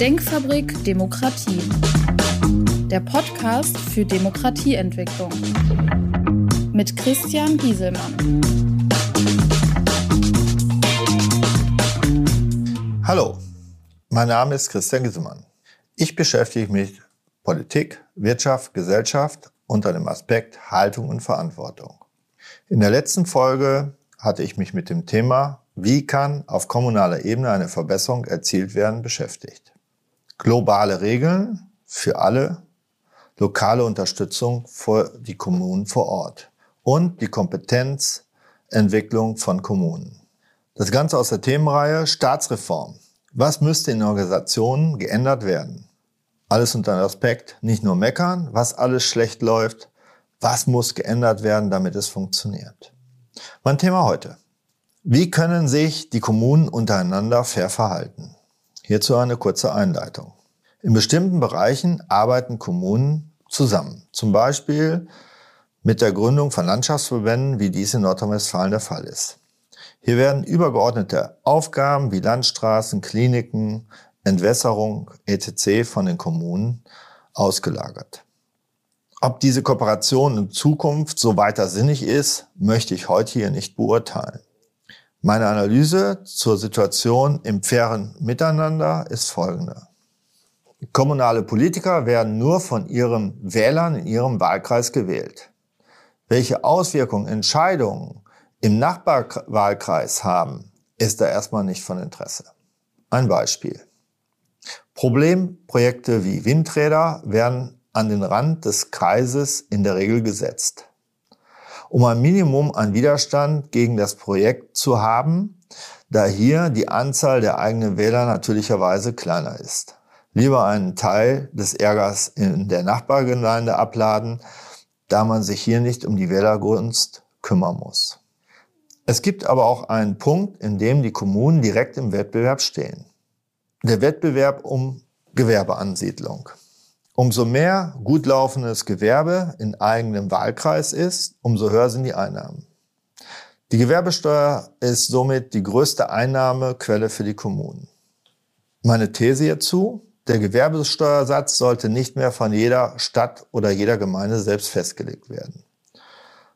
Denkfabrik Demokratie. Der Podcast für Demokratieentwicklung. Mit Christian Gieselmann. Hallo, mein Name ist Christian Gieselmann. Ich beschäftige mich mit Politik, Wirtschaft, Gesellschaft unter dem Aspekt Haltung und Verantwortung. In der letzten Folge hatte ich mich mit dem Thema, wie kann auf kommunaler Ebene eine Verbesserung erzielt werden, beschäftigt. Globale Regeln für alle, lokale Unterstützung für die Kommunen vor Ort und die Kompetenzentwicklung von Kommunen. Das Ganze aus der Themenreihe Staatsreform. Was müsste in Organisationen geändert werden? Alles unter dem Aspekt nicht nur meckern, was alles schlecht läuft, was muss geändert werden, damit es funktioniert. Mein Thema heute. Wie können sich die Kommunen untereinander fair verhalten? Hierzu eine kurze Einleitung. In bestimmten Bereichen arbeiten Kommunen zusammen. Zum Beispiel mit der Gründung von Landschaftsverbänden, wie dies in Nordrhein-Westfalen der Fall ist. Hier werden übergeordnete Aufgaben wie Landstraßen, Kliniken, Entwässerung etc. von den Kommunen ausgelagert. Ob diese Kooperation in Zukunft so weiter sinnig ist, möchte ich heute hier nicht beurteilen. Meine Analyse zur Situation im fairen Miteinander ist folgende. Kommunale Politiker werden nur von ihren Wählern in ihrem Wahlkreis gewählt. Welche Auswirkungen Entscheidungen im Nachbarwahlkreis haben, ist da erstmal nicht von Interesse. Ein Beispiel. Problemprojekte wie Windräder werden an den Rand des Kreises in der Regel gesetzt. Um ein Minimum an Widerstand gegen das Projekt zu haben, da hier die Anzahl der eigenen Wähler natürlicherweise kleiner ist. Lieber einen Teil des Ärgers in der Nachbargemeinde abladen, da man sich hier nicht um die Wählergunst kümmern muss. Es gibt aber auch einen Punkt, in dem die Kommunen direkt im Wettbewerb stehen der Wettbewerb um Gewerbeansiedlung. Umso mehr gut laufendes Gewerbe in eigenem Wahlkreis ist, umso höher sind die Einnahmen. Die Gewerbesteuer ist somit die größte Einnahmequelle für die Kommunen. Meine These hierzu, der Gewerbesteuersatz sollte nicht mehr von jeder Stadt oder jeder Gemeinde selbst festgelegt werden.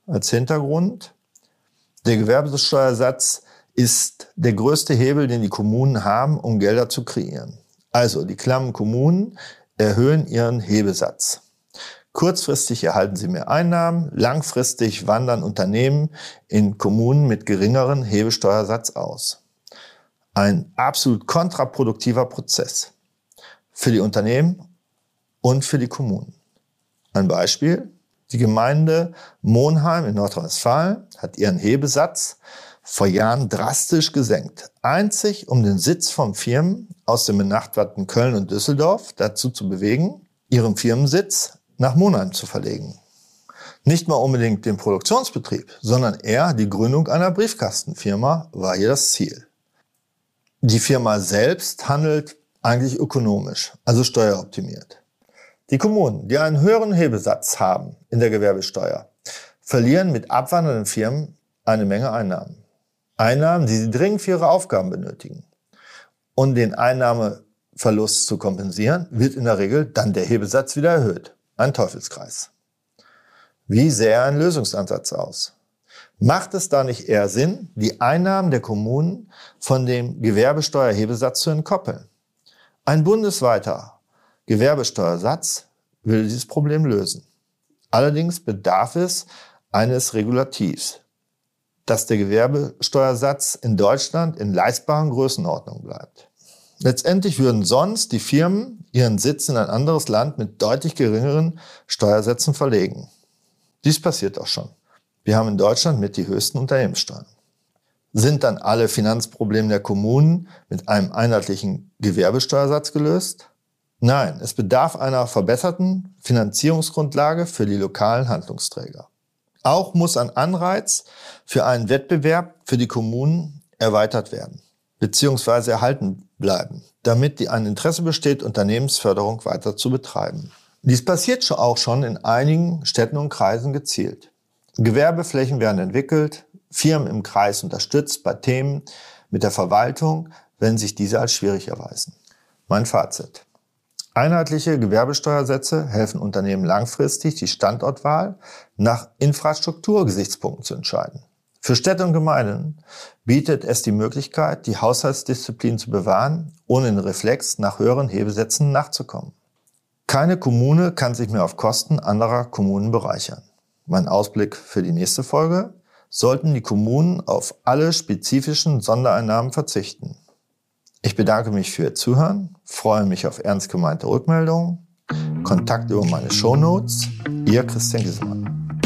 Als Hintergrund, der Gewerbesteuersatz ist der größte Hebel, den die Kommunen haben, um Gelder zu kreieren. Also die klammen Kommunen erhöhen ihren Hebesatz. Kurzfristig erhalten sie mehr Einnahmen, langfristig wandern Unternehmen in Kommunen mit geringeren Hebesteuersatz aus. Ein absolut kontraproduktiver Prozess für die Unternehmen und für die Kommunen. Ein Beispiel. Die Gemeinde Monheim in Nordrhein-Westfalen hat ihren Hebesatz vor Jahren drastisch gesenkt. Einzig um den Sitz von Firmen aus den benachbarten Köln und Düsseldorf dazu zu bewegen, ihren Firmensitz nach Monheim zu verlegen. Nicht mal unbedingt den Produktionsbetrieb, sondern eher die Gründung einer Briefkastenfirma war hier das Ziel. Die Firma selbst handelt eigentlich ökonomisch, also steueroptimiert. Die Kommunen, die einen höheren Hebesatz haben in der Gewerbesteuer, verlieren mit abwandernden Firmen eine Menge Einnahmen. Einnahmen, die sie dringend für ihre Aufgaben benötigen. Und den Einnahmeverlust zu kompensieren, wird in der Regel dann der Hebesatz wieder erhöht. Ein Teufelskreis. Wie sähe ein Lösungsansatz aus? Macht es da nicht eher Sinn, die Einnahmen der Kommunen von dem Gewerbesteuerhebesatz zu entkoppeln? Ein bundesweiter Gewerbesteuersatz will dieses Problem lösen. Allerdings bedarf es eines Regulativs, dass der Gewerbesteuersatz in Deutschland in leistbaren Größenordnungen bleibt. Letztendlich würden sonst die Firmen ihren Sitz in ein anderes Land mit deutlich geringeren Steuersätzen verlegen. Dies passiert auch schon. Wir haben in Deutschland mit die höchsten Unternehmenssteuern. Sind dann alle Finanzprobleme der Kommunen mit einem einheitlichen Gewerbesteuersatz gelöst? Nein, es bedarf einer verbesserten Finanzierungsgrundlage für die lokalen Handlungsträger. Auch muss ein Anreiz für einen Wettbewerb für die Kommunen erweitert werden bzw. erhalten bleiben, damit die ein Interesse besteht, Unternehmensförderung weiter zu betreiben. Dies passiert auch schon in einigen Städten und Kreisen gezielt. Gewerbeflächen werden entwickelt, Firmen im Kreis unterstützt bei Themen mit der Verwaltung, wenn sich diese als schwierig erweisen. Mein Fazit. Einheitliche Gewerbesteuersätze helfen Unternehmen langfristig, die Standortwahl nach Infrastrukturgesichtspunkten zu entscheiden. Für Städte und Gemeinden bietet es die Möglichkeit, die Haushaltsdisziplin zu bewahren, ohne den Reflex nach höheren Hebesätzen nachzukommen. Keine Kommune kann sich mehr auf Kosten anderer Kommunen bereichern. Mein Ausblick für die nächste Folge. Sollten die Kommunen auf alle spezifischen Sondereinnahmen verzichten. Ich bedanke mich für Ihr Zuhören, freue mich auf ernst gemeinte Rückmeldungen, Kontakt über meine Shownotes. Ihr Christian Giesemann.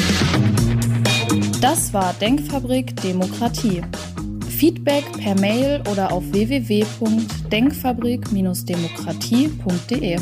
Das war Denkfabrik Demokratie. Feedback per Mail oder auf www.denkfabrik-demokratie.de.